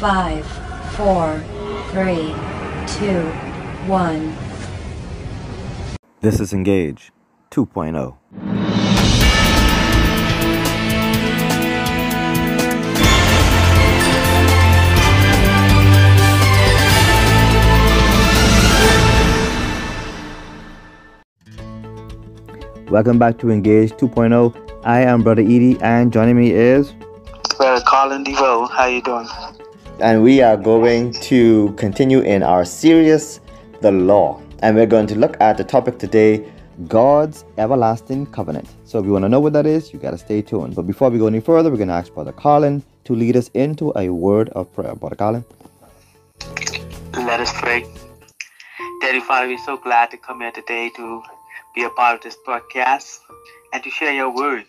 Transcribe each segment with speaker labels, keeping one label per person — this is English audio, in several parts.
Speaker 1: Five, four, three, two, one.
Speaker 2: This is Engage oh. 2.0. Welcome back to Engage 2.0. I am Brother Edie, and joining me is,
Speaker 3: Brother Colin DeVoe. How you doing?
Speaker 2: And we are going to continue in our series, The Law. And we're going to look at the topic today, God's everlasting covenant. So if you want to know what that is, you got to stay tuned. But before we go any further, we're going to ask Brother Colin to lead us into a word of prayer. Brother Colin.
Speaker 3: Let us pray. Daddy Father, we're so glad to come here today to be a part of this broadcast and to share your word.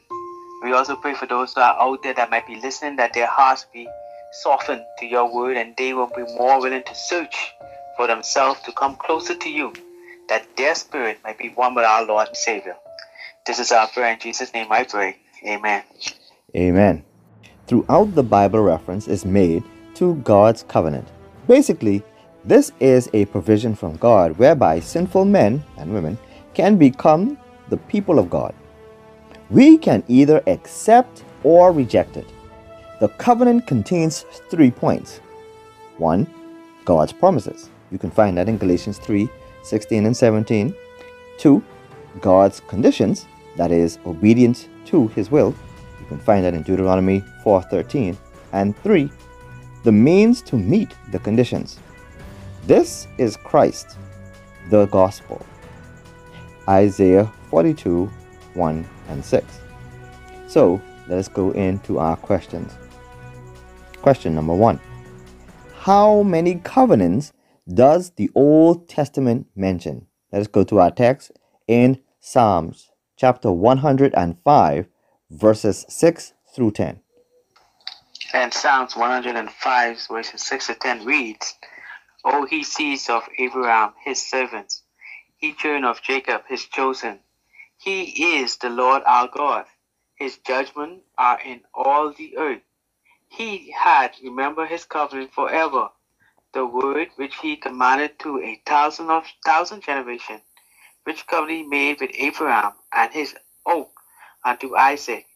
Speaker 3: We also pray for those who are out there that might be listening, that their hearts be softened to your word and they will be more willing to search for themselves to come closer to you, that their spirit might be one with our Lord and Savior. This is our prayer in Jesus' name I pray. Amen.
Speaker 2: Amen. Throughout the Bible, reference is made to God's covenant. Basically, this is a provision from God whereby sinful men and women can become the people of God. We can either accept or reject it. The covenant contains three points. One, God's promises. You can find that in Galatians 3 16 and 17. Two, God's conditions, that is, obedience to his will. You can find that in Deuteronomy 4 13. And three, the means to meet the conditions. This is Christ, the gospel. Isaiah 42 1 and 6. So let us go into our questions. Question number one How many covenants does the Old Testament mention? Let us go to our text in Psalms chapter 105, verses 6 through 10.
Speaker 3: And Psalms 105, verses 6 to 10 reads, O he sees of Abraham, his servants, he children of Jacob, his chosen. He is the Lord our God. His judgments are in all the earth. He had remembered his covenant forever, the word which he commanded to a thousand of thousand generations, which covenant he made with Abraham and his oath unto Isaac,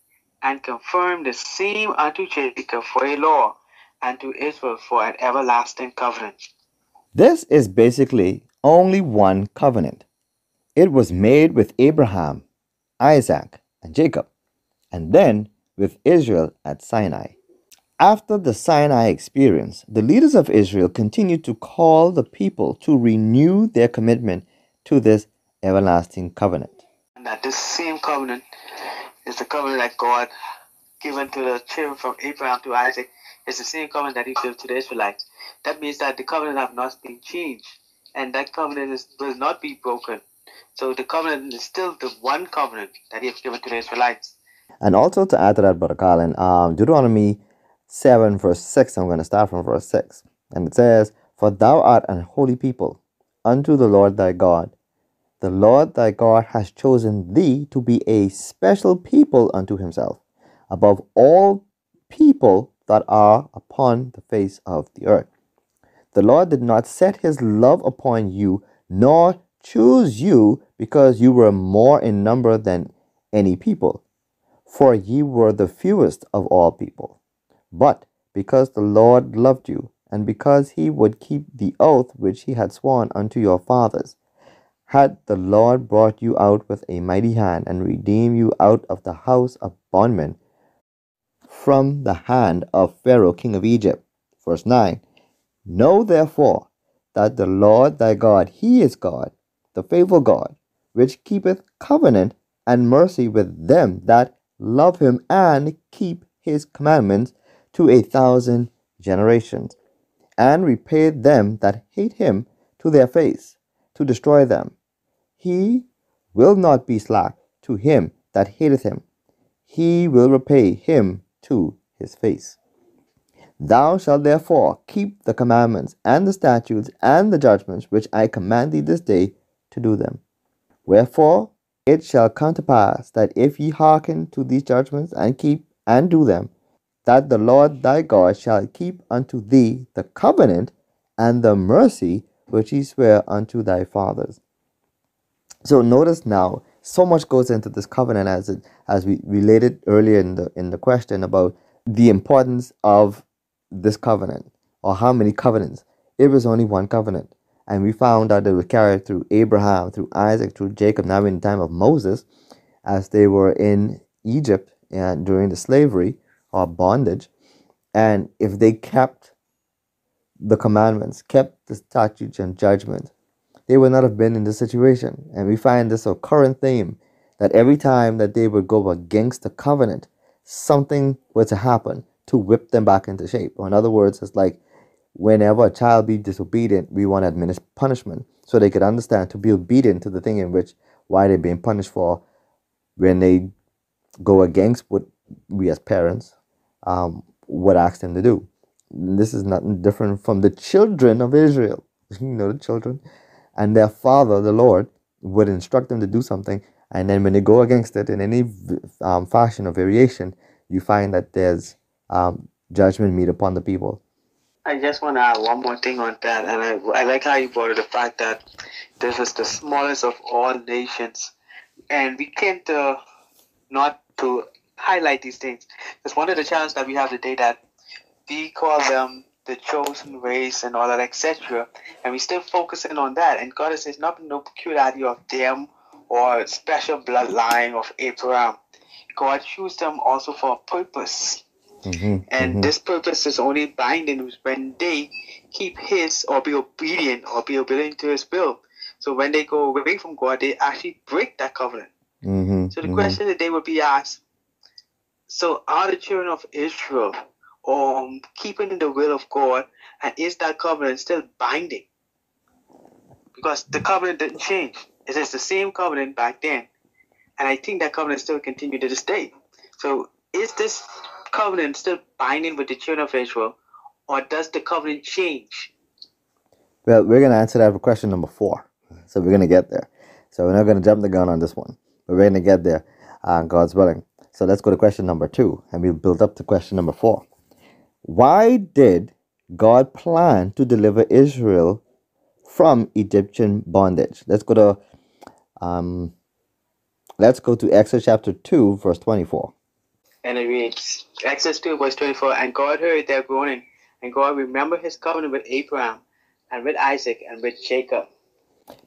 Speaker 3: and confirmed the same unto Jacob for a law, and to Israel for an everlasting covenant.
Speaker 2: This is basically only one covenant. It was made with Abraham, Isaac, and Jacob, and then with Israel at Sinai. After the Sinai experience, the leaders of Israel continued to call the people to renew their commitment to this everlasting covenant.
Speaker 3: And that this same covenant is the covenant that God given to the children from Abraham to Isaac. It's the same covenant that he gave to the Israelites. That means that the covenant have not been changed. And that covenant is, will not be broken. So the covenant is still the one covenant that he has given to the Israelites.
Speaker 2: And also to add to that, Brother Colin, um, Deuteronomy 7, verse 6, I'm going to start from verse 6. And it says, For thou art an holy people unto the Lord thy God. The Lord thy God has chosen thee to be a special people unto himself, above all people that are upon the face of the earth. The Lord did not set his love upon you, nor choose you because you were more in number than any people, for ye were the fewest of all people. But because the Lord loved you, and because he would keep the oath which he had sworn unto your fathers, had the Lord brought you out with a mighty hand and redeemed you out of the house of bondmen from the hand of Pharaoh king of Egypt. Verse 9 Know therefore that the Lord thy God, he is God, the faithful God, which keepeth covenant and mercy with them that love him and keep his commandments to a thousand generations, and repay them that hate him to their face, to destroy them. He will not be slack to him that hateth him, he will repay him to his face. Thou shalt therefore keep the commandments and the statutes and the judgments which I command thee this day to do them. Wherefore it shall come to pass that if ye hearken to these judgments and keep and do them, that the Lord thy God shall keep unto thee the covenant and the mercy which he sware unto thy fathers. So notice now, so much goes into this covenant as it as we related earlier in the in the question about the importance of this covenant or how many covenants. It was only one covenant. And we found out it was carried through Abraham, through Isaac, through Jacob, now in the time of Moses, as they were in Egypt and during the slavery or bondage. And if they kept the commandments, kept the statutes and judgment, they would not have been in this situation. And we find this a current theme that every time that they would go against the covenant, something were to happen to whip them back into shape. Or in other words, it's like whenever a child be disobedient, we want to administer punishment so they could understand to be obedient to the thing in which why they're being punished for when they go against what we as parents um, would ask them to do. This is nothing different from the children of Israel. you know, the children. And their father, the Lord, would instruct them to do something. And then when they go against it in any um, fashion or variation, you find that there's um, judgment meet upon the people.
Speaker 3: I just want to add one more thing on that, and I, I like how you brought up the fact that this is the smallest of all nations, and we can't uh, not to highlight these things. Because one of the challenges that we have today that we call them the chosen race and all that, etc., and we still focusing on that, and God says not no peculiarity of them or special bloodline of Abraham. God chose them also for a purpose.
Speaker 2: Mm-hmm,
Speaker 3: and
Speaker 2: mm-hmm.
Speaker 3: this purpose is only binding when they keep his or be obedient or be obedient to his will. So when they go away from God, they actually break that covenant.
Speaker 2: Mm-hmm,
Speaker 3: so the
Speaker 2: mm-hmm.
Speaker 3: question that they would be asked, so are the children of Israel um, keeping the will of God and is that covenant still binding? Because the covenant didn't change. It is the same covenant back then. And I think that covenant still continued to this day. So is this covenant still binding with the children of Israel, or does the covenant change?
Speaker 2: Well, we're going to answer that for question number four. So we're going to get there. So we're not going to jump the gun on this one, but we're going to get there, uh, God's willing. So let's go to question number two, and we'll build up to question number four. Why did God plan to deliver Israel from Egyptian bondage? Let's go to um, let's go to Exodus chapter two, verse twenty-four.
Speaker 3: And it reads, Exodus 2, verse 24, And God heard their groaning, and God remembered his covenant with Abraham, and with Isaac, and with Jacob.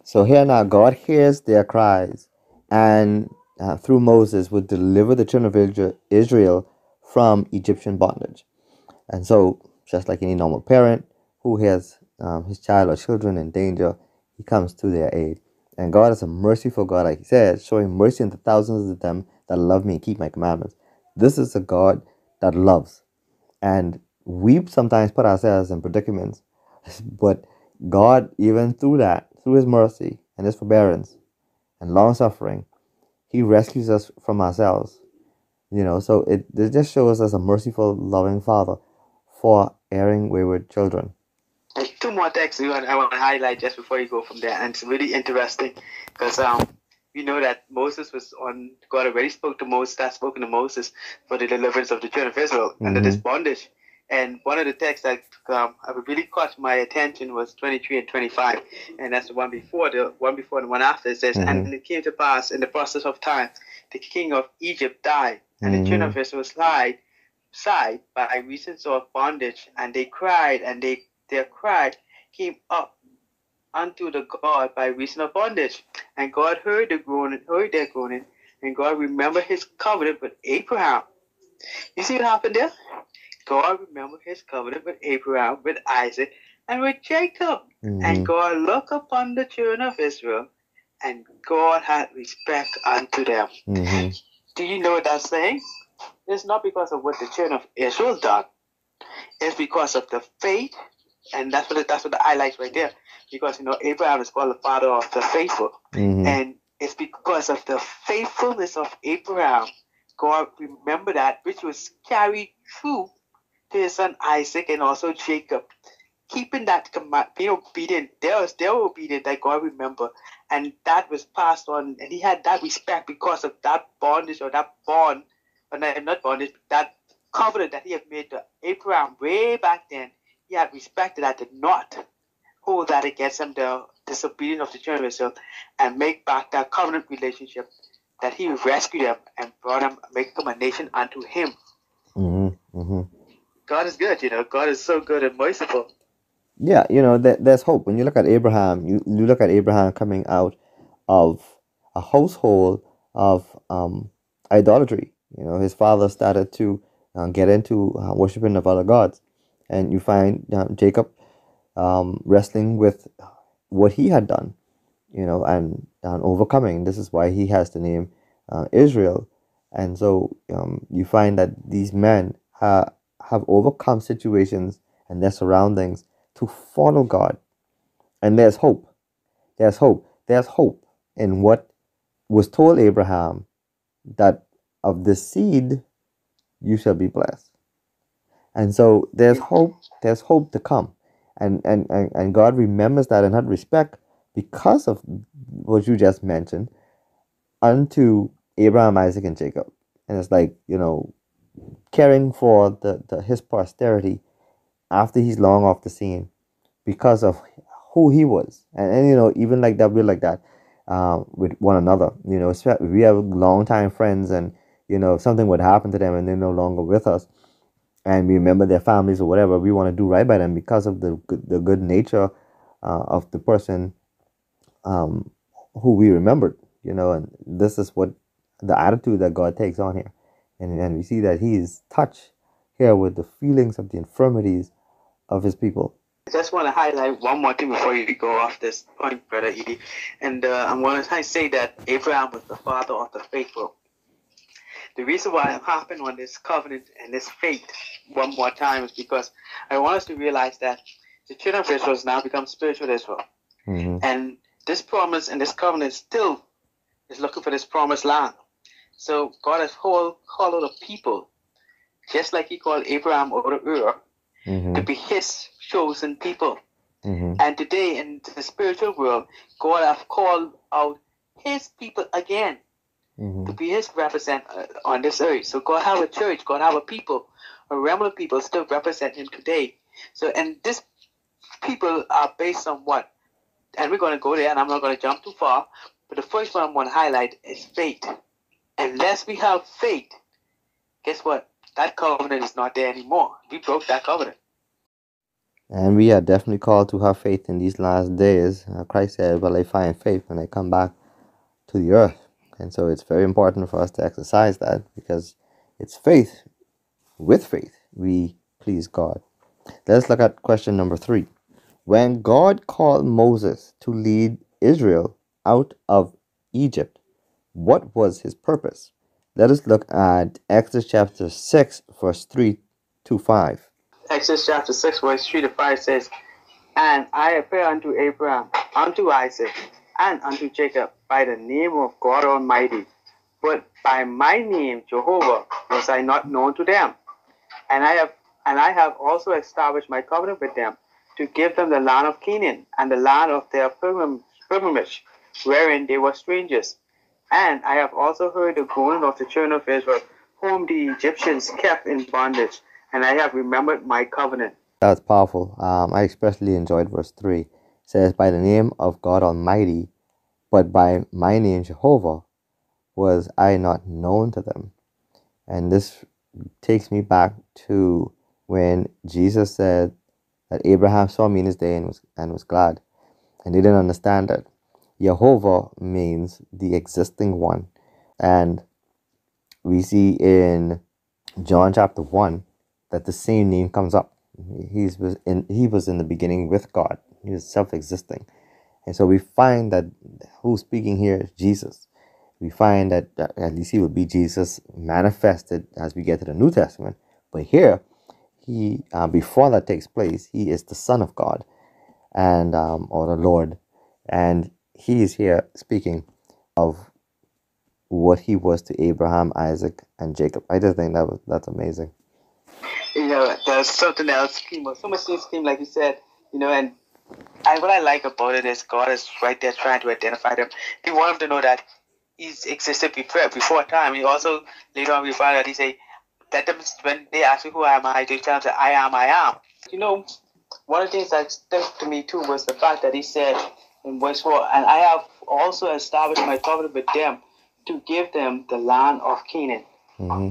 Speaker 2: So here now, God hears their cries, and uh, through Moses would deliver the children of Israel from Egyptian bondage. And so, just like any normal parent who has um, his child or children in danger, he comes to their aid. And God is a merciful God, like he said, showing mercy unto thousands of them that love me and keep my commandments. This is a God that loves. And we sometimes put ourselves in predicaments, but God, even through that, through His mercy and His forbearance and long suffering, He rescues us from ourselves. You know, so it, it just shows us a merciful, loving Father for erring wayward children.
Speaker 3: There's two more texts I want to highlight just before you go from there, and it's really interesting because um, we know that Moses was on, God already spoke to Moses, that spoken to Moses for the deliverance of the children of Israel mm-hmm. under this bondage. And one of the texts that um, really caught my attention was 23 and 25. And that's the one before, the one before, and the one after. It says, mm-hmm. And it came to pass in the process of time, the king of Egypt died, and mm-hmm. the children of Israel sighed, sighed by reason of bondage, and they cried, and they their cry came up unto the God by reason of bondage. And God heard the groaning, heard their groaning, and God remembered his covenant with Abraham. You see what happened there? God remembered his covenant with Abraham, with Isaac, and with Jacob. Mm-hmm. And God looked upon the children of Israel, and God had respect unto them.
Speaker 2: Mm-hmm.
Speaker 3: Do you know what that's saying? It's not because of what the children of Israel done. It's because of the faith, and that's what that's what the highlights right there because you know Abraham is called the father of the faithful,
Speaker 2: mm-hmm.
Speaker 3: and it's because of the faithfulness of Abraham. God remember that which was carried through his son Isaac and also Jacob. Keeping that command, being obedient, they was they were obedient that God remember, and that was passed on, and he had that respect because of that bondage or that bond, or not, not bondage, that covenant that he had made to Abraham way back then, he had respected that did not hold that against him, the disobedience of the children of Israel, and make back that covenant relationship that he rescued them and brought them, make them a nation unto him.
Speaker 2: Mm-hmm.
Speaker 3: God is good, you know. God is so good and merciful.
Speaker 2: Yeah, you know, there, there's hope. When you look at Abraham, you, you look at Abraham coming out of a household of um, idolatry. You know, his father started to uh, get into uh, worshiping of other gods. And you find uh, Jacob um, wrestling with what he had done, you know, and, and overcoming. This is why he has the name uh, Israel. And so um, you find that these men ha- have overcome situations and their surroundings to follow God. And there's hope. There's hope. There's hope in what was told Abraham that of the seed you shall be blessed. And so there's hope, there's hope to come. And and, and, and God remembers that and had respect because of what you just mentioned unto Abraham, Isaac, and Jacob. And it's like, you know, caring for the, the his posterity after he's long off the scene because of who he was. And, and you know, even like that, we're like that um, with one another. You know, we have long time friends and, you know, something would happen to them and they're no longer with us and we remember their families or whatever, we want to do right by them because of the good, the good nature uh, of the person um, who we remembered, you know, and this is what the attitude that God takes on here. And, and we see that he is touched here with the feelings of the infirmities of his people.
Speaker 3: I just want to highlight one more thing before you go off this point, Brother Edie. And uh, I'm going to say that Abraham was the father of the faithful. The reason why I'm harping on this covenant and this faith one more time is because I want us to realize that the children of Israel has now become spiritual Israel. Mm-hmm. And this promise and this covenant still is looking for this promised land. So God has called, called a people, just like he called Abraham over Ur, mm-hmm. to be his chosen people. Mm-hmm. And today in the spiritual world, God has called out his people again mm-hmm. to be his represent uh, on this earth. So God have a church, God have a people, a remnant of people still represent him today. So and this people are based on what? And we're going to go there, and I'm not going to jump too far. But the first one I'm going to highlight is faith. Unless we have faith, guess what? That covenant is not there anymore. We broke that covenant.
Speaker 2: And we are definitely called to have faith in these last days. Uh, Christ said, Well, I find faith when I come back to the earth. And so it's very important for us to exercise that because it's faith. With faith, we please God. Let's look at question number three. When God called Moses to lead Israel out of Egypt, what was his purpose? Let us look at Exodus chapter 6, verse 3 to 5.
Speaker 3: Exodus chapter 6, verse 3 to 5 says, And I appear unto Abraham, unto Isaac, and unto Jacob by the name of God Almighty. But by my name, Jehovah, was I not known to them. And I have and I have also established my covenant with them to give them the land of Canaan and the land of their pilgrimage, wherein they were strangers. And I have also heard the groaning of the children of Israel, whom the Egyptians kept in bondage, and I have remembered my covenant.
Speaker 2: That's powerful. Um, I especially enjoyed verse 3 says, By the name of God Almighty, but by my name Jehovah, was I not known to them. And this takes me back to when Jesus said that Abraham saw me in his day and was, and was glad. And they didn't understand that. Jehovah means the existing one. And we see in John chapter 1 that the same name comes up. He's was in, he was in the beginning with God. He was self-existing. And so we find that who's speaking here is Jesus. We find that at least he will be Jesus manifested as we get to the New Testament. But here, he uh, before that takes place, he is the Son of God, and um, or the Lord, and he is here speaking of what he was to Abraham, Isaac, and Jacob. I just think that was that's amazing.
Speaker 3: You know, there's something else. So much things came, like you said. You know, and I, what I like about it is God is right there trying to identify them. He want them to know that He's existed before before time. He also later on we find that He say, that them, when they ask me who I am I, they tell them I am, I am. You know, one of the things that stuck to me too was the fact that he said in verse 4, and I have also established my covenant with them to give them the land of Canaan.
Speaker 2: Mm-hmm.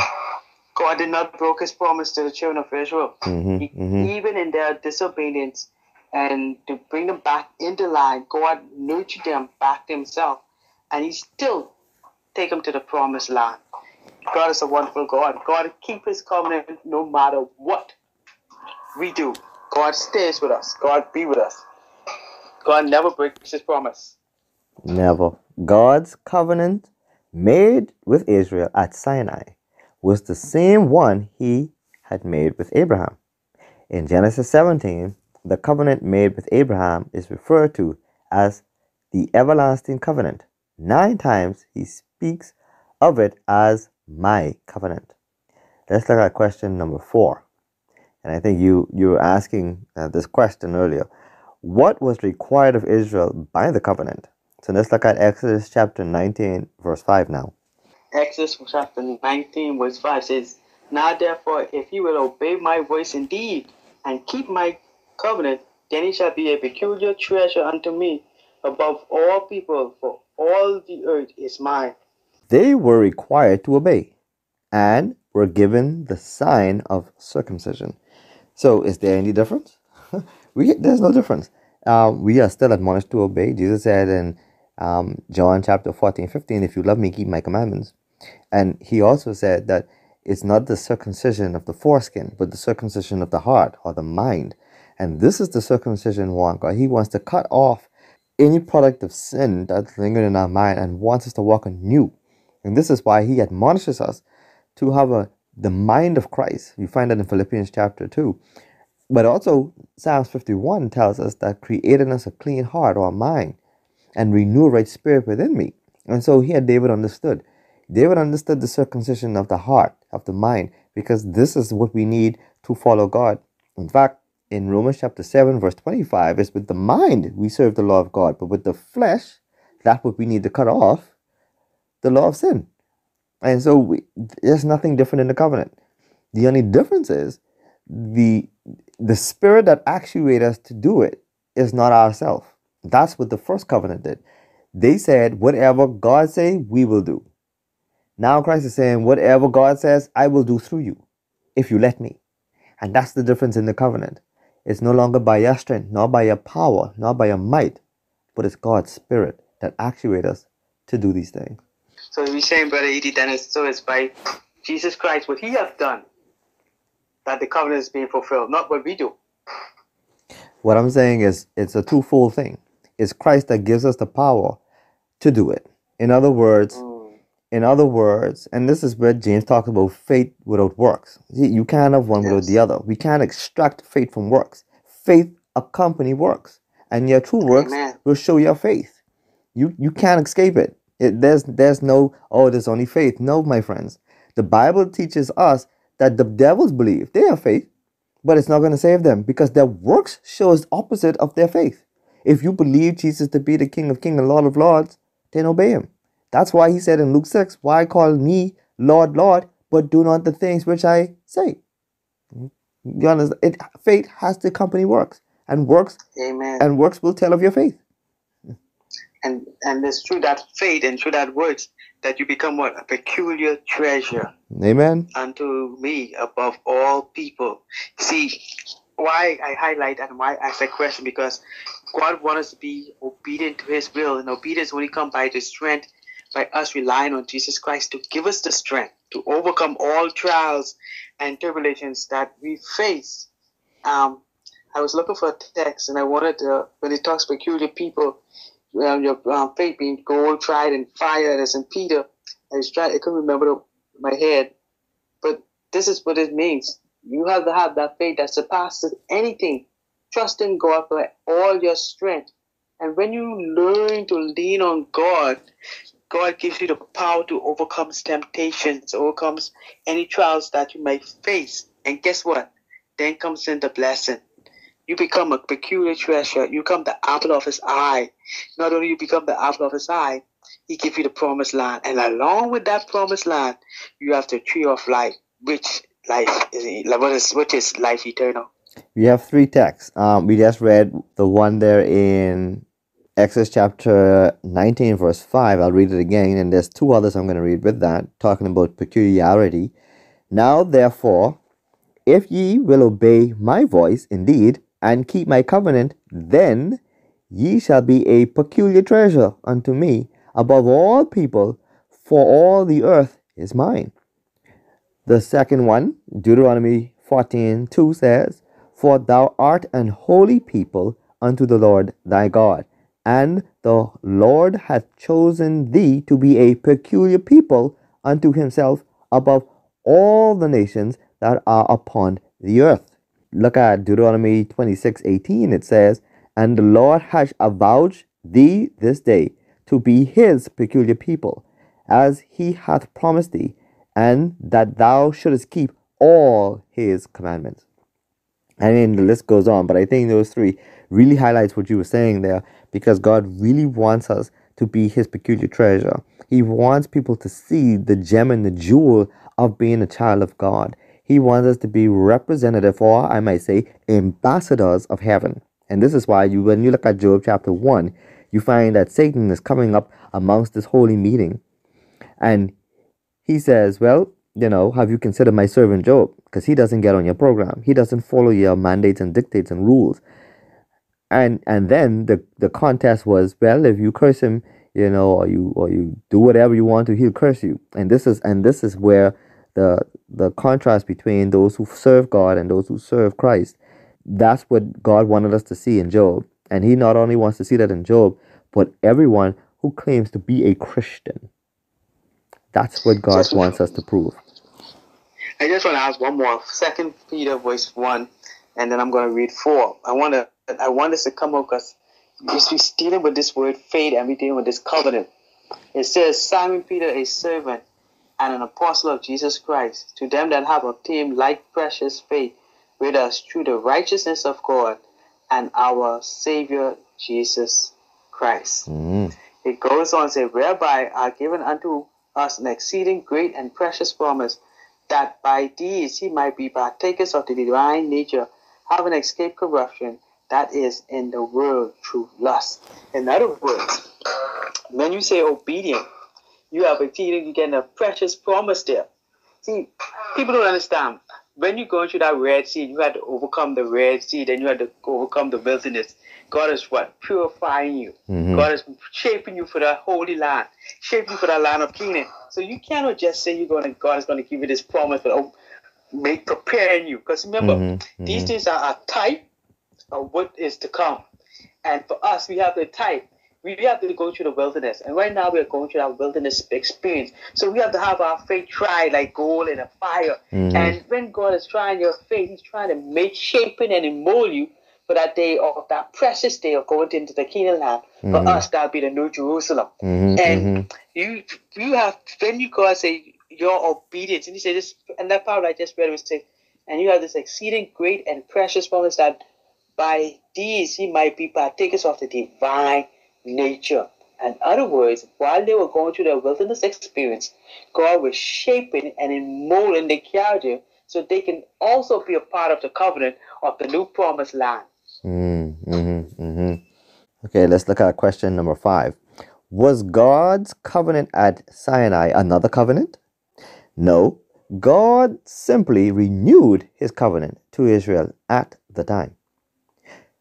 Speaker 3: God did not break his promise to the children of Israel.
Speaker 2: Mm-hmm.
Speaker 3: He-
Speaker 2: Mm-hmm.
Speaker 3: Even in their disobedience and to bring them back into line, God nurtured them back to himself. And he still take them to the promised land. God is a wonderful God. God keep his covenant no matter what we do. God stays with us. God be with us. God never breaks his promise.
Speaker 2: Never. God's covenant made with Israel at Sinai was the same one he had made with Abraham. In Genesis 17, the covenant made with Abraham is referred to as the everlasting covenant. Nine times he speaks of it as my covenant. Let's look at question number four. And I think you, you were asking uh, this question earlier. What was required of Israel by the covenant? So let's look at Exodus chapter 19, verse 5 now.
Speaker 3: Exodus chapter 19, verse 5 says, Now therefore, if you will obey my voice indeed, and keep my covenant, then it shall be a peculiar treasure unto me above all people, for all the earth is mine.
Speaker 2: They were required to obey and were given the sign of circumcision. So is there any difference? we There's no difference. Um, we are still admonished to obey. Jesus said in um, John chapter 14, 15, if you love me, keep my commandments. And he also said that it's not the circumcision of the foreskin, but the circumcision of the heart or the mind. And this is the circumcision one God. He wants to cut off any product of sin that's lingered in our mind and wants us to walk anew. And this is why he admonishes us to have a the mind of Christ. You find that in Philippians chapter 2. But also Psalms 51 tells us that created us a clean heart or mind and renew a right spirit within me. And so here David understood. David understood the circumcision of the heart, of the mind, because this is what we need to follow God. In fact, in Romans chapter 7, verse 25, it's with the mind we serve the law of God, but with the flesh, that's what we need to cut off the law of sin. And so we, there's nothing different in the covenant. The only difference is the the spirit that actuates us to do it is not ourselves. That's what the first covenant did. They said, whatever God say, we will do. Now Christ is saying, whatever God says, I will do through you, if you let me. And that's the difference in the covenant. It's no longer by your strength, nor by your power, nor by your might, but it's God's spirit that actuates us to do these things.
Speaker 3: So we're saying, Brother E.D. Dennis, so it's by Jesus Christ, what he has done, that the covenant is being fulfilled, not what we do.
Speaker 2: What I'm saying is it's a twofold thing. It's Christ that gives us the power to do it. In other words,
Speaker 3: Mm.
Speaker 2: in other words, and this is where James talks about faith without works. See, You can't have one without the other. We can't extract faith from works. Faith accompany works, and your true works
Speaker 3: Amen.
Speaker 2: will show your faith. You you can't escape it. it. There's there's no oh there's only faith. No, my friends. The Bible teaches us that the devils believe they have faith, but it's not going to save them because their works shows opposite of their faith. If you believe Jesus to be the King of Kings and Lord of Lords, then obey him. That's why he said in Luke 6, Why call me Lord, Lord, but do not the things which I say? You understand? It, faith has to accompany works, and works
Speaker 3: Amen.
Speaker 2: and works will tell of your faith.
Speaker 3: And and it's through that faith and through that words that you become what a peculiar treasure
Speaker 2: Amen.
Speaker 3: unto me above all people. See why I highlight and why I ask that question because God wants us to be obedient to His will, and obedience only come by the strength by us relying on Jesus Christ to give us the strength to overcome all trials and tribulations that we face. Um, I was looking for a text, and I wanted to, when it talks peculiar people, um, your um, faith being gold tried in fire, as in Peter. I was trying, I couldn't remember my head, but this is what it means. You have to have that faith that surpasses anything. Trust in God for all your strength. And when you learn to lean on God, God gives you the power to overcome temptations, overcomes any trials that you may face. And guess what? Then comes in the blessing. You become a peculiar treasure. You become the apple of his eye. Not only you become the apple of his eye, he gives you the promised land. And along with that promised land, you have the tree of life, which life? Is what is what is life eternal?
Speaker 2: We have three texts. Um, we just read the one there in Exodus chapter 19, verse 5. I'll read it again, and there's two others I'm going to read with that, talking about peculiarity. Now, therefore, if ye will obey my voice indeed, and keep my covenant, then ye shall be a peculiar treasure unto me above all people, for all the earth is mine. The second one, Deuteronomy 14 2 says, For thou art an holy people unto the Lord thy God, and the Lord hath chosen thee to be a peculiar people unto himself above all the nations that are upon the earth. Look at Deuteronomy 26 18. It says, And the Lord hath avouched thee this day to be his peculiar people, as he hath promised thee, and that thou shouldest keep all his commandments. I mean, the list goes on, but I think those three really highlights what you were saying there because God really wants us to be his peculiar treasure. He wants people to see the gem and the jewel of being a child of God. He wants us to be representative, or I might say, ambassadors of heaven. And this is why you, when you look at Job chapter 1, you find that Satan is coming up amongst this holy meeting. And he says, Well, you know, have you considered my servant Job? Because he doesn't get on your program. He doesn't follow your mandates and dictates and rules. And and then the, the contest was, well, if you curse him, you know, or you or you do whatever you want to, he'll curse you. And this is and this is where the the contrast between those who serve God and those who serve Christ. That's what God wanted us to see in Job. And he not only wants to see that in Job, but everyone who claims to be a Christian. That's what God just, wants us to prove.
Speaker 3: I just want to ask one more. Second Peter verse one, and then I'm going to read four. I want to I want us to come up because we're dealing with this word faith and we're dealing with this covenant. It says Simon Peter, a servant and an apostle of Jesus Christ, to them that have obtained like precious faith with us through the righteousness of God and our Savior Jesus Christ. Mm. It goes on to say, whereby are given unto us an exceeding great and precious promise, that by these he might be partakers of the divine nature, having escaped corruption that is in the world through lust. In other words, when you say obedient, you have a feeling you get a precious promise there. See, people don't understand when you're going through that Red Sea, you had to overcome the Red Sea, then you had to overcome the wilderness. God is what? Purifying you. Mm-hmm. God is shaping you for that holy land, shaping you for that land of Canaan. So you cannot just say you're gonna God is gonna give you this promise, but oh, make preparing you. Because remember, mm-hmm. these mm-hmm. things are a type of what is to come. And for us, we have the type we have to go through the wilderness. And right now we are going through that wilderness experience. So we have to have our faith tried like gold in a fire. Mm-hmm. And when God is trying your faith, He's trying to make shaping and mold you for that day of that precious day of going into the kingdom land. Mm-hmm. For us, that'll be the New Jerusalem. Mm-hmm. And mm-hmm. you you have when you God say your obedience, and you say this and that part I just read was say, and you have this exceeding great and precious promise that by these he might be partakers of the divine nature. In other words, while they were going through their wilderness experience, God was shaping and molding their character so they can also be a part of the covenant of the new promised land.
Speaker 2: Mm, mm-hmm, mm-hmm. Okay, let's look at question number five. Was God's covenant at Sinai another covenant? No, God simply renewed his covenant to Israel at the time.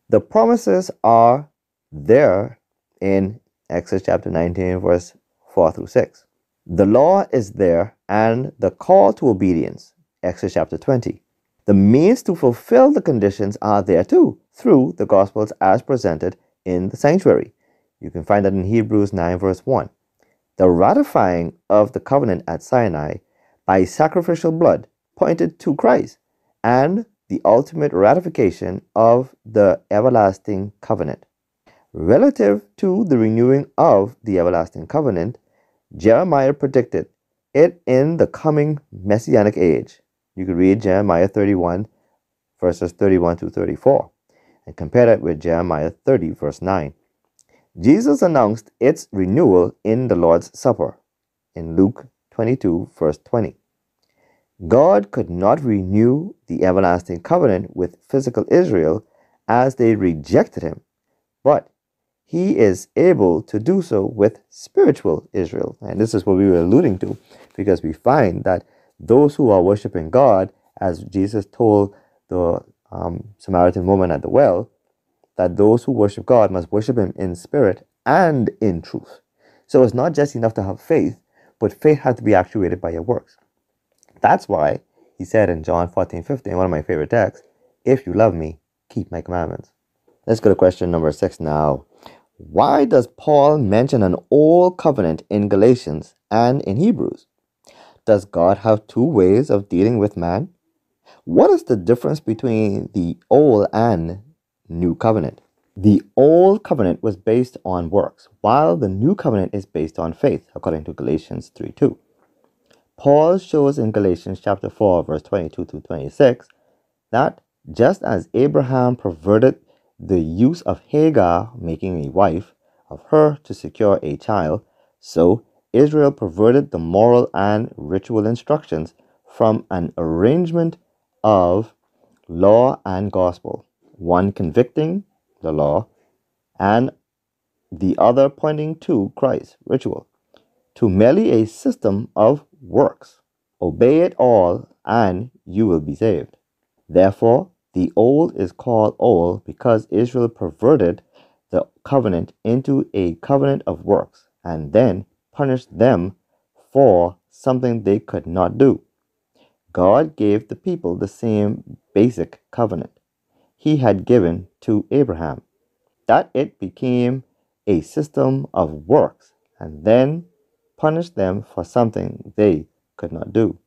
Speaker 2: The promises are there in Exodus chapter 19, verse 4 through 6. The law is there and the call to obedience, Exodus chapter 20. The means to fulfill the conditions are there too, through the Gospels as presented in the sanctuary. You can find that in Hebrews 9, verse 1. The ratifying of the covenant at Sinai by sacrificial blood pointed to Christ and the ultimate ratification of the everlasting covenant. Relative to the renewing of the everlasting covenant, Jeremiah predicted it in the coming messianic age. You could read Jeremiah 31, verses 31 to 34, and compare that with Jeremiah 30, verse 9. Jesus announced its renewal in the Lord's Supper in Luke 22, verse 20. God could not renew the everlasting covenant with physical Israel as they rejected him, but he is able to do so with spiritual Israel. And this is what we were alluding to, because we find that those who are worshiping God, as Jesus told the um, Samaritan woman at the well, that those who worship God must worship him in spirit and in truth. So it's not just enough to have faith, but faith has to be actuated by your works. That's why he said in John 14, 15, one of my favorite texts, if you love me, keep my commandments. Let's go to question number six now. Why does Paul mention an old covenant in Galatians and in Hebrews? Does God have two ways of dealing with man? What is the difference between the old and new covenant? The old covenant was based on works, while the new covenant is based on faith, according to Galatians 3 2. Paul shows in Galatians chapter 4, verse 22 to 26, that just as Abraham perverted the use of Hagar, making a wife of her to secure a child, so Israel perverted the moral and ritual instructions from an arrangement of law and gospel, one convicting the law and the other pointing to Christ, ritual, to merely a system of works. Obey it all, and you will be saved. Therefore, the old is called old because Israel perverted the covenant into a covenant of works and then punished them for something they could not do. God gave the people the same basic covenant he had given to Abraham, that it became a system of works and then punished them for something they could not do.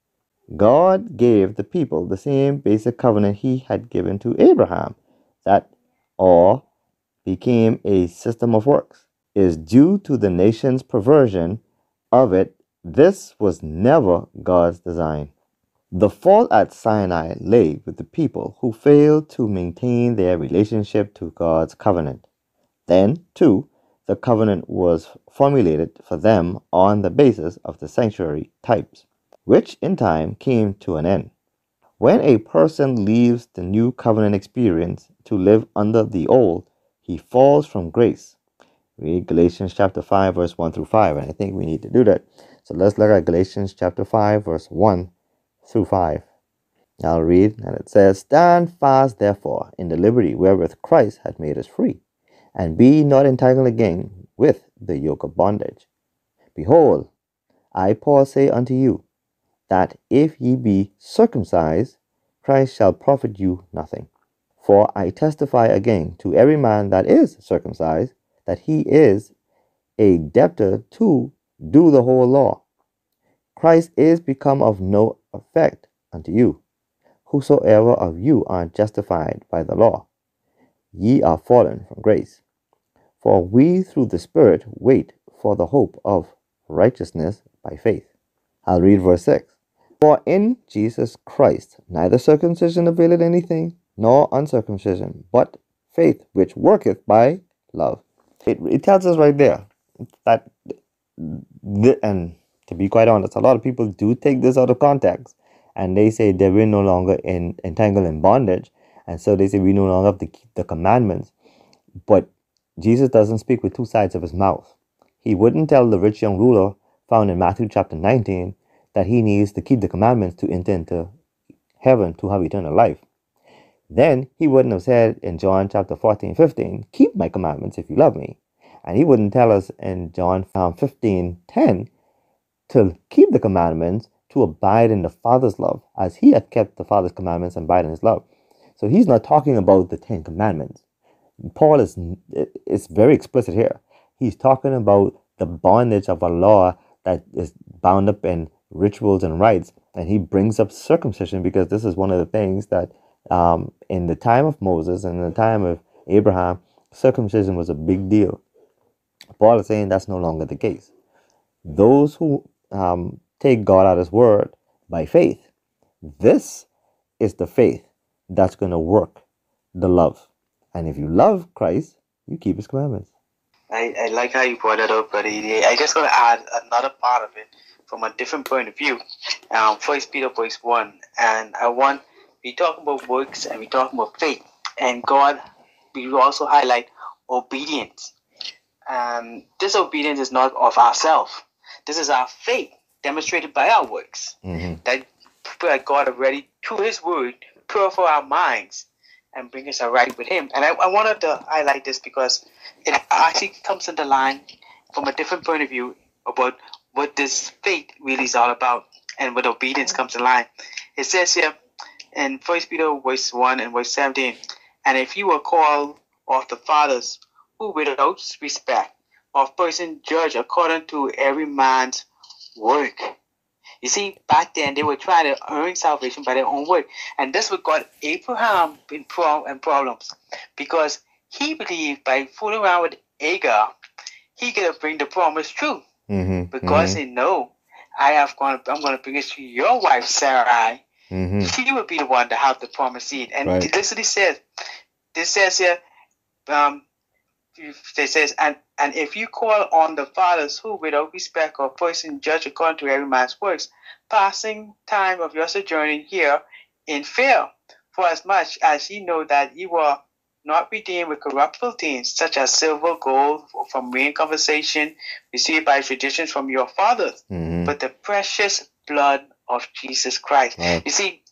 Speaker 2: God gave the people the same basic covenant he had given to Abraham, that all became a system of works. Is due to the nation's perversion of it. This was never God's design. The fault at Sinai lay with the people who failed to maintain their relationship to God's covenant. Then, too, the covenant was formulated for them on the basis of the sanctuary types, which in time came to an end. When a person leaves the new covenant experience to live under the old, he falls from grace. Read Galatians chapter 5, verse 1 through 5, and I think we need to do that. So let's look at Galatians chapter 5, verse 1 through 5. I'll read, and it says, Stand fast, therefore, in the liberty wherewith Christ hath made us free and be not entangled again with the yoke of bondage. Behold, I, Paul, say unto you, that if ye be circumcised, Christ shall profit you nothing. For I testify again to every man that is circumcised, that he is a debtor to do the whole law. Christ is become of no effect unto you. Whosoever of you are justified by the law, ye are fallen from grace. For we through the Spirit wait for the hope of righteousness by faith. I'll read verse 6. For in Jesus Christ neither circumcision availeth anything, nor uncircumcision, but faith which worketh by love. It, it tells us right there that, the, and to be quite honest, a lot of people do take this out of context and they say that we're no longer in entangled in bondage and so they say we no longer have to keep the commandments. But Jesus doesn't speak with two sides of his mouth. He wouldn't tell the rich young ruler found in Matthew chapter 19 that he needs to keep the commandments to enter into heaven to have eternal life. Then he wouldn't have said in John chapter 14, 15, keep my commandments if you love me. And he wouldn't tell us in John um, 15, 10 to keep the commandments to abide in the Father's love as he had kept the Father's commandments and abide in his love. So he's not talking about the Ten Commandments. Paul is it's very explicit here. He's talking about the bondage of a law that is bound up in rituals and rites, and he brings up circumcision because this is one of the things that um, in the time of Moses and in the time of Abraham, circumcision was a big deal. Paul is saying that's no longer the case. Those who um, take God at His word by faith, this is the faith that's going to work the love. And if you love Christ, you keep his commandments.
Speaker 3: I, I like how you brought that up, buddy. I just want to add another part of it from a different point of view. um, First Peter verse one, and I want we talk about works and we talk about faith, and God. We also highlight obedience. Um, this obedience is not of ourselves. This is our faith demonstrated by our works.
Speaker 2: Mhm.
Speaker 3: That God already, through His Word, purify our minds and bring us right with Him. And I, I wanted to highlight this because it actually comes into line from a different point of view about what this faith really is all about and what obedience comes in line. It says here in First Peter verse one and verse seventeen, and if you were called of the fathers who without respect of person judge according to every man's work. You see, back then they were trying to earn salvation by their own work, and this what got Abraham in pro- in problems because he believed by fooling around with Agar, he could bring the promise true.
Speaker 2: Mhm.
Speaker 3: Because he know, I have gone, I'm going to bring it to your wife Sarai.
Speaker 2: Mhm.
Speaker 3: She will be the one to have the promised seed. And
Speaker 2: Right.
Speaker 3: listen, he says, this says here, um, it says, and and if you call on the fathers who, without respect or person, judge according to every man's works, passing time of your sojourning here in fear, for as much as ye know that ye were not redeemed with corruptible things, such as silver, gold, from vain conversation received by traditions from your fathers,
Speaker 2: Mhm.
Speaker 3: but the precious blood of Jesus Christ.
Speaker 2: Right.
Speaker 3: You see,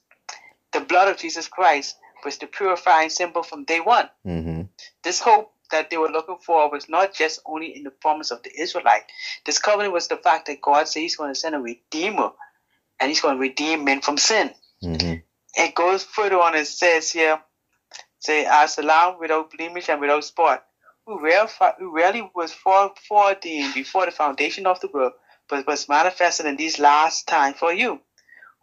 Speaker 3: the blood of Jesus Christ was the purifying symbol from day one.
Speaker 2: Mhm.
Speaker 3: This hope that they were looking for was not just only in the promise of the Israelite. This covenant was the fact that God said He's going to send a redeemer, and He's going to redeem men from sin.
Speaker 2: Mhm.
Speaker 3: It goes further on and says here, say, as a without blemish and without spot, who rarely, who rarely was fore- foreordained before the foundation of the world, but was manifested in these last times for you,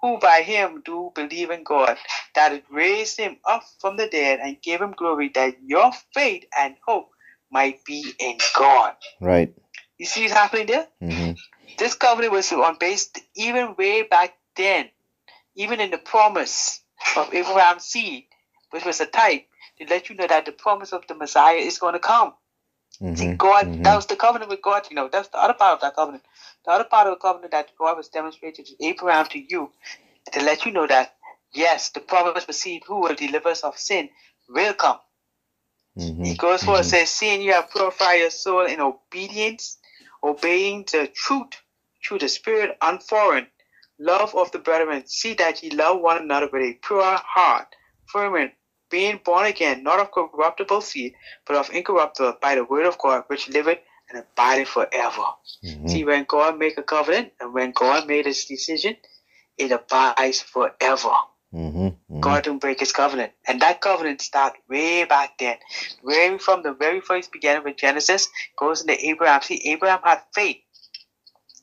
Speaker 3: who by him do believe in God, that it raised him up from the dead and gave him glory, that your faith and hope might be in God.
Speaker 2: Right.
Speaker 3: You see what's happening there?
Speaker 2: Mhm.
Speaker 3: This covenant was on based even way back then, even in the promise of Abraham's seed, which was a type to let you know that the promise of the Messiah is going to come. See,
Speaker 2: Mhm.
Speaker 3: God,
Speaker 2: Mhm.
Speaker 3: that was the covenant with God, you know, that's the other part of that covenant. The other part of the covenant that God was demonstrated to Abraham to you to let you know that, yes, the promise received who will deliver us of sin will come.
Speaker 2: Mhm.
Speaker 3: He goes forward and
Speaker 2: Mhm.
Speaker 3: says, Seeing you have purified your soul in obedience, obeying the truth through the Spirit unforeign, love of the brethren, see that ye love one another with a pure heart, fervent, being born again, not of corruptible seed, but of incorruptible, by the word of God, which liveth and abideth forever.
Speaker 2: Mhm.
Speaker 3: See, when God make a covenant and when God made his decision, it abides forever.
Speaker 2: Mhm. Mhm.
Speaker 3: God didn't break his covenant. And that covenant started way back then. Way from the very first beginning with Genesis, goes into Abraham. See, Abraham had faith.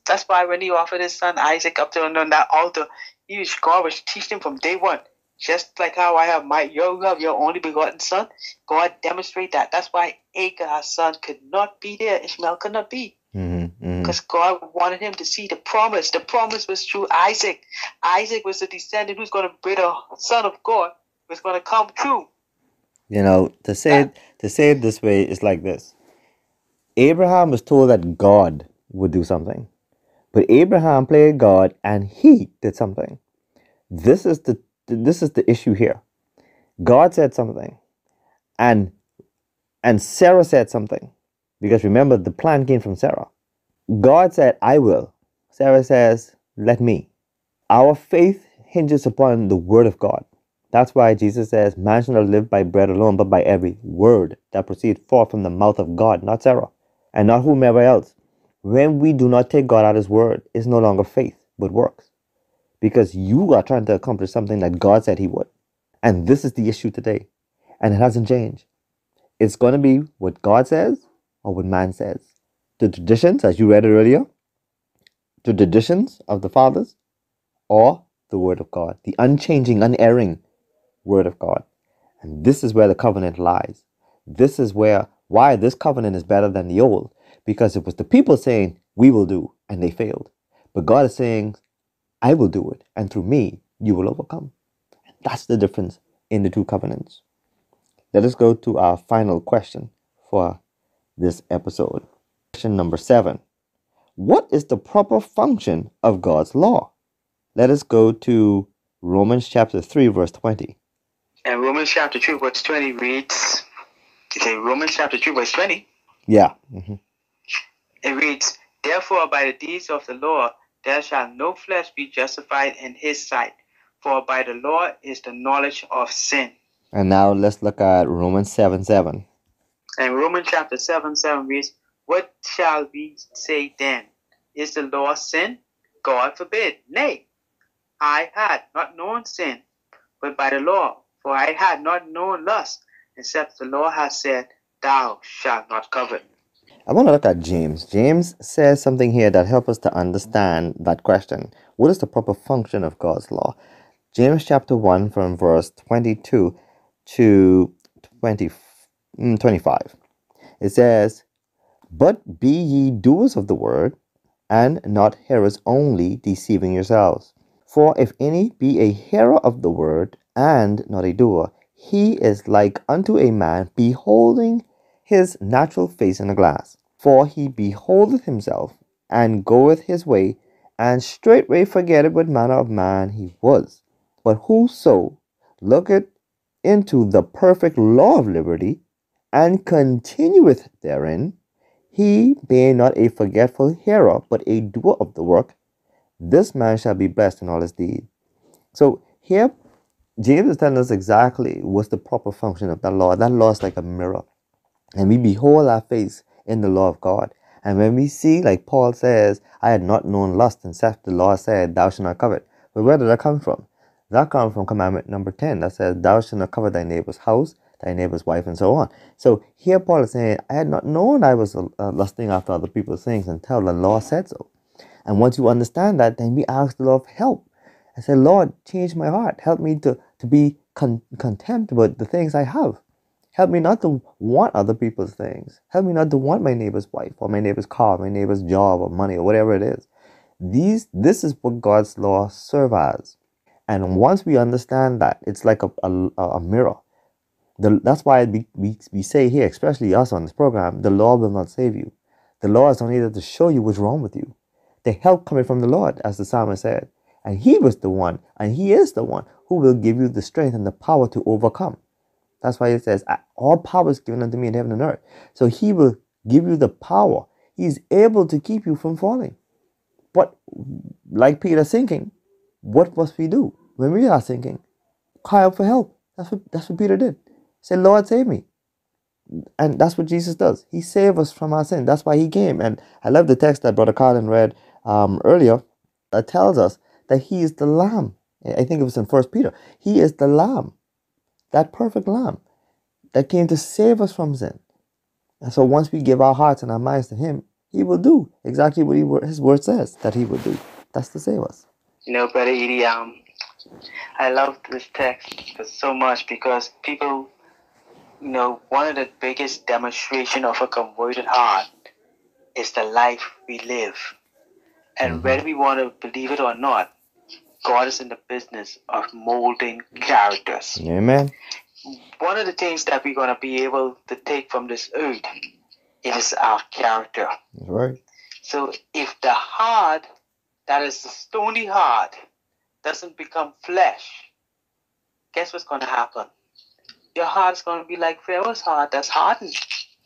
Speaker 3: That's why when he offered his son Isaac up there on that altar, he was, God was teaching him from day one. Just like how I have my you have your only begotten son, God demonstrate that. That's why Agar's son could not be there. Ishmael could not be.
Speaker 2: Mhm. Mhm.
Speaker 3: Because God wanted him to see the promise. The promise was through Isaac. Isaac was the descendant who's going to be the son of God, was going to come true.
Speaker 2: You know, to say it, to say it this way is like this. Abraham was told that God would do something. But Abraham played God and he did something. This is the this is the issue here. God said something and and Sarah said something. Because remember the plan came from Sarah. God said, I will. Sarah says, Let me. Our faith hinges upon the word of God. That's why Jesus says, Man shall not live by bread alone, but by every word that proceeds forth from the mouth of God, not Sarah, and not whomever else. When we do not take God at His word, it's no longer faith, but works. Because you are trying to accomplish something that God said He would. And this is the issue today. And it hasn't changed. It's going to be what God says or what man says. The traditions, as you read it earlier, the traditions of the fathers or the word of God, the unchanging, unerring word of God. And this is where the covenant lies. This is where why this covenant is better than the old, because it was the people saying, We will do, and they failed. But God is saying, I will do it, and through me you will overcome. And that's the difference in the two covenants. Let us go to our final question for this episode. Question number seven What is the proper function of God's law? let us go to Romans chapter 3, verse 20.
Speaker 3: And Romans chapter 2, verse 20 reads, okay, Romans chapter 2, verse 20,
Speaker 2: Yeah. hmm
Speaker 3: it reads, Therefore, by the deeds of the law, there shall no flesh be justified in his sight, for by the law is the knowledge of sin.
Speaker 2: And now let's look at Romans 7 7.
Speaker 3: And Romans chapter 7, 7 reads, What shall we say then? Is the law sin? God forbid. Nay, I had not known sin, but by the law, for I had not known lust, except the law has said, Thou shalt not covet.
Speaker 2: I want to look at James. James says something here that helps us to understand that question. What is the proper function of God's law? James chapter 1 from verse 22 to 20, mm, 25. It says, But be ye doers of the word, and not hearers only, deceiving yourselves. For if any be a hearer of the word, and not a doer, he is like unto a man beholding his natural face in a glass. For he beholdeth himself, and goeth his way, and straightway forgetteth what manner of man he was. But whoso looketh into the perfect law of liberty, and continueth therein, he being not a forgetful hearer, but a doer of the work, this man shall be blessed in all his deed. So here, James is telling us exactly what's the proper function of that law. That law is like a mirror. And we behold our face in the law of God. And when we see, like Paul says, I had not known lust, and except the law said, Thou shalt not covet. But where did that come from? That comes from commandment number 10 that says, Thou shalt not covet thy neighbor's house, thy neighbor's wife, and so on. So here Paul is saying, I had not known I was uh, lusting after other people's things until the law said so. And once you understand that, then we ask the Lord for help. I say, Lord, change my heart. Help me to, to be con- content with the things I have. Help me not to want other people's things. Help me not to want my neighbor's wife or my neighbor's car, my neighbor's job or money or whatever it is. These, this is what God's law serves as. And once we understand that, it's like a, a, a mirror. The, that's why we, we, we say here, especially us on this program, the law will not save you. The law is only there to show you what's wrong with you. The help coming from the Lord, as the psalmist said. And He was the one, and He is the one who will give you the strength and the power to overcome. That's why it says, All power is given unto me in heaven and earth. So He will give you the power. He's able to keep you from falling. But like Peter sinking, what must we do when we are sinking? Cry out for help. That's what that's what Peter did. Say, Lord, save me. And that's what Jesus does. He saved us from our sin. That's why he came. And I love the text that Brother Colin read um, earlier that tells us that he is the Lamb. I think it was in First Peter. He is the Lamb, that perfect Lamb that came to save us from sin. And so once we give our hearts and our minds to him, he will do exactly what he, his word says that he will do. That's to save us.
Speaker 3: You know, Brother Edie, um, I love this text so much because people, you know, one of the biggest demonstration of a converted heart is the life we live. And
Speaker 2: Mhm.
Speaker 3: whether we want to believe it or not, God is in the business of molding characters.
Speaker 2: Amen.
Speaker 3: One of the things that we're going to be able to take from this earth is our character.
Speaker 2: That's right.
Speaker 3: So if the heart, that is the stony heart, doesn't become flesh, guess what's going to happen? Your heart's going to be like Pharaoh's heart that's hardened.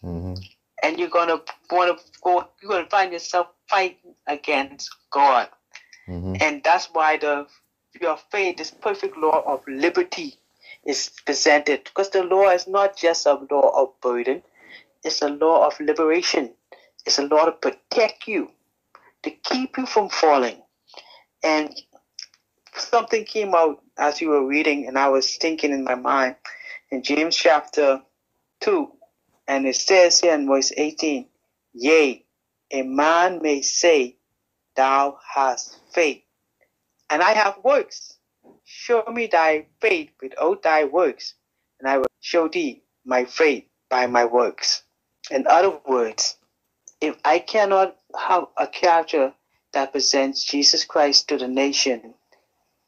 Speaker 2: hmm
Speaker 3: And you're going to want to go, you're going to find yourself fighting against God.
Speaker 2: Hmm
Speaker 3: And that's why the your faith, this perfect law of liberty, is presented. Because the law is not just a law of burden, it's a law of liberation. It's a law to protect you, to keep you from falling. And something came out as you were reading, and I was thinking in my mind in James chapter 2, and it says here in verse 18, Yea, a man may say, Thou hast faith, and I have works. Show me thy faith without thy works, and I will show thee my faith by my works. In other words, if I cannot have a character that presents Jesus Christ to the nation,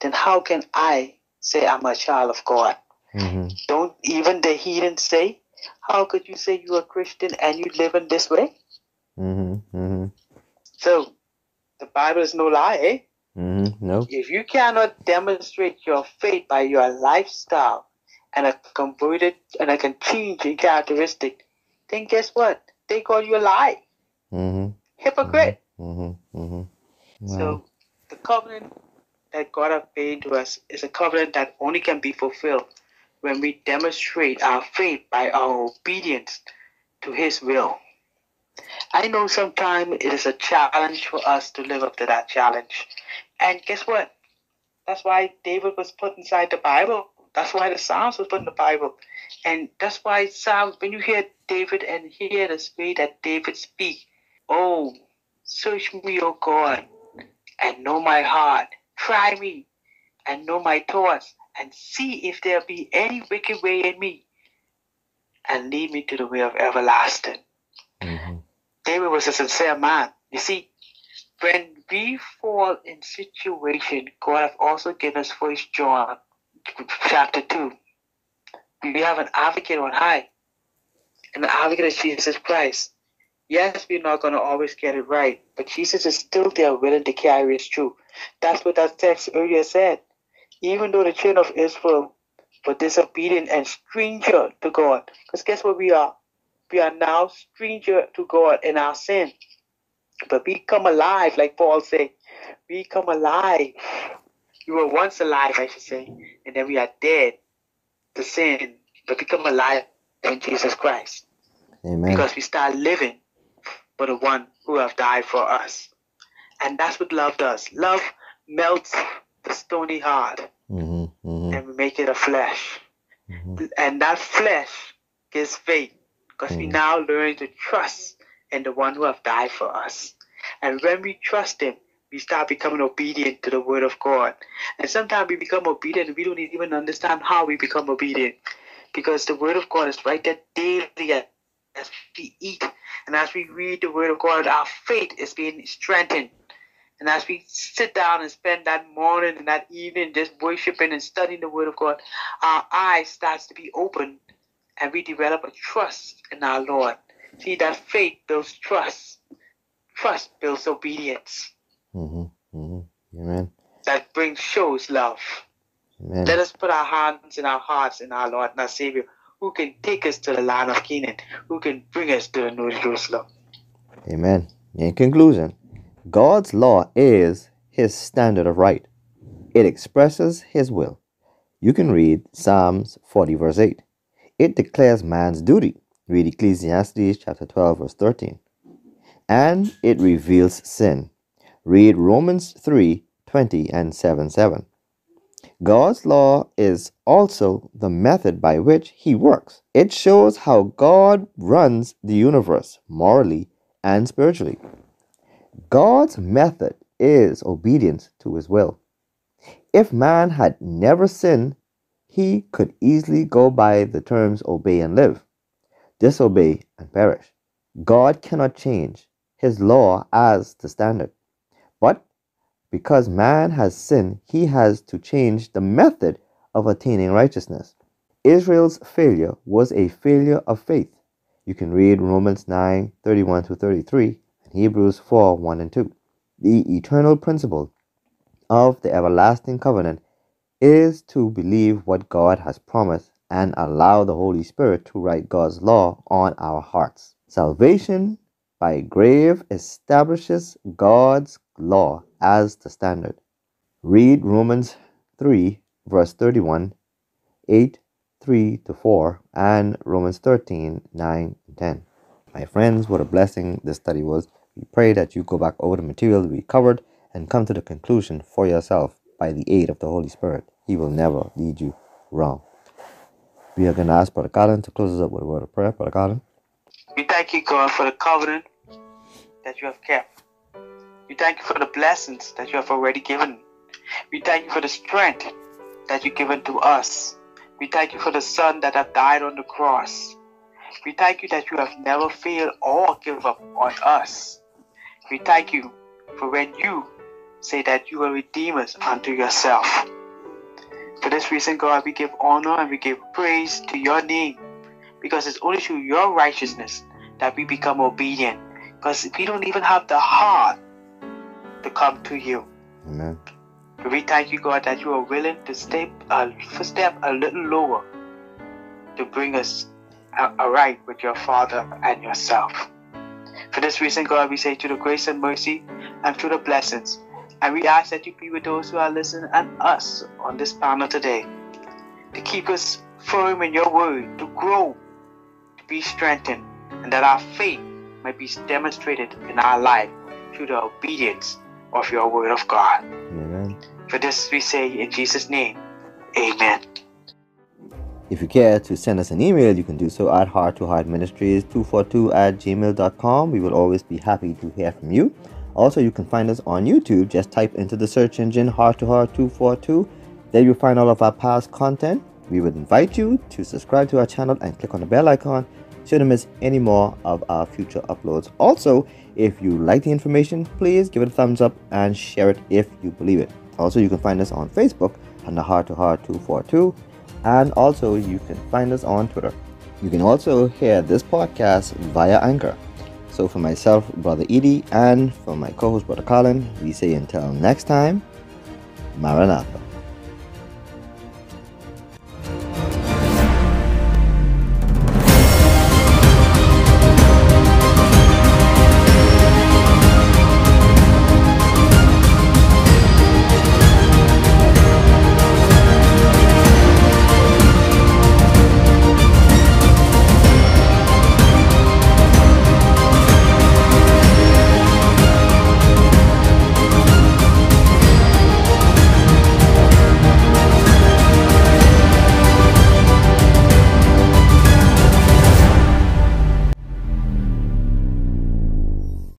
Speaker 3: then how can I say I'm a child of God?
Speaker 2: hmm
Speaker 3: Don't even the heathen say, How could you say you're a Christian and you live in this way?
Speaker 2: hmm hmm
Speaker 3: So the Bible is no lie, eh?
Speaker 2: Mm-hmm. No.
Speaker 3: If you cannot demonstrate your faith by your lifestyle and a converted and a changing characteristic, then guess what? They call you a lie.
Speaker 2: Mm-hmm.
Speaker 3: Hypocrite.
Speaker 2: Mm-hmm. Mm-hmm.
Speaker 3: So the covenant that God has made to us is a covenant that only can be fulfilled when we demonstrate our faith by our obedience to His will. I know sometimes it is a challenge for us to live up to that challenge. And guess what? That's why David was put inside the Bible. That's why the Psalms was put in the Bible. And that's why Psalms, when you hear David and hear the way that David speak, oh, search me, O God, and know my heart. Try me and know my thoughts, and see if there be any wicked way in me, and lead me to the way of everlasting. David was a sincere man. You see, when we fall in situation, God has also given us First John chapter two. We have an advocate on high, and the advocate is Jesus Christ. Yes, we're not going to always get it right, but Jesus is still there willing to carry us through. That's what that text earlier said. Even though the children of Israel were disobedient and stranger to God, because guess what we are? We are now stranger to God in our sin. But we come alive, like Paul said. We come alive. We were once alive, I should say, and then we are dead to sin, but become alive in Jesus Christ.
Speaker 2: Amen.
Speaker 3: Because we start living for the one who have died for us. And that's what love does. Love melts the stony heart
Speaker 2: Mm-hmm. Mm-hmm.
Speaker 3: and we make it a flesh.
Speaker 2: Mm-hmm.
Speaker 3: And that flesh gives faith because we
Speaker 2: Mhm.
Speaker 3: now learn to trust in the one who have died for us. And when we trust him, we start becoming obedient to the word of God. And sometimes we become obedient we don't even understand how we become obedient. Because the word of God is right there daily as we eat and as we read the word of God, our faith is being strengthened. And as we sit down and spend that morning and that evening just worshiping and studying the word of God, our eyes starts to be open and we develop a trust in our Lord. See that faith builds trust. Trust builds obedience.
Speaker 2: Mm-hmm. Mm-hmm. Amen.
Speaker 3: That brings shows love.
Speaker 2: Amen.
Speaker 3: Let us put our hands in our hearts in our Lord and our Savior, who can take us to the land of Canaan, who can bring us to the New Jerusalem.
Speaker 2: Amen. In conclusion, God's law is his standard of right. It expresses his will. You can read Psalms 40 verse 8. It declares man's duty. Read Ecclesiastes chapter 12 verse 13. And it reveals sin. Read Romans 3 20 and 7 7. God's law is also the method by which he works. It shows how God runs the universe morally and spiritually. God's method is obedience to his will. If man had never sinned, he could easily go by the terms obey and live, disobey and perish. God cannot change his law as the standard. But because man has sinned, he has to change the method of attaining righteousness. Israel's failure was a failure of faith. You can read Romans 9 31 to 33 and Hebrews 4 1 and 2. The eternal principle of the everlasting covenant is to believe what God has promised and allow the Holy Spirit to write God's law on our hearts. Salvation by grave establishes God's law as the standard. Read Romans 3, verse 31, 8, 3 to 4, and Romans 13, 9 and 10. My friends, what a blessing this study was. We pray that you go back over the material we covered and come to the conclusion for yourself by the aid of the Holy Spirit. He will never lead you wrong. We are going to ask Brother Colin to close us up with a word of prayer. Brother Colin.
Speaker 3: We thank you, God, for the covenant that you have kept. We thank you for the blessings that you have already given. We thank you for the strength that you've given to us. We thank you for the Son that have died on the cross. We thank you that you have never failed or give up on us. We thank you for when you say that you will redeem us unto yourself. For this reason, God, we give honor and we give praise to your name because it's only through your righteousness that we become obedient. Because we don't even have the heart to come to you.
Speaker 2: Amen.
Speaker 3: We thank you, God, that you are willing to step a step a little lower to bring us uh, aright with your Father and yourself. For this reason, God, we say to the grace and mercy and to the blessings. And we ask that you be with those who are listening and us on this panel today to keep us firm in your word, to grow, to be strengthened, and that our faith might be demonstrated in our life through the obedience of your word of God.
Speaker 2: Amen.
Speaker 3: For this we say in Jesus' name, Amen.
Speaker 2: If you care to send us an email, you can do so at heart to heart ministries 242 at gmail.com. We will always be happy to hear from you. Also, you can find us on YouTube. Just type into the search engine heart to heart 242. There you'll find all of our past content. We would invite you to subscribe to our channel and click on the bell icon so you don't miss any more of our future uploads. Also, if you like the information, please give it a thumbs up and share it if you believe it. Also, you can find us on Facebook under Heart to Heart 242 and also you can find us on Twitter. You can also hear this podcast via Anchor. So for myself, Brother Edie, and for my co-host, Brother Colin, we say until next time, Maranatha.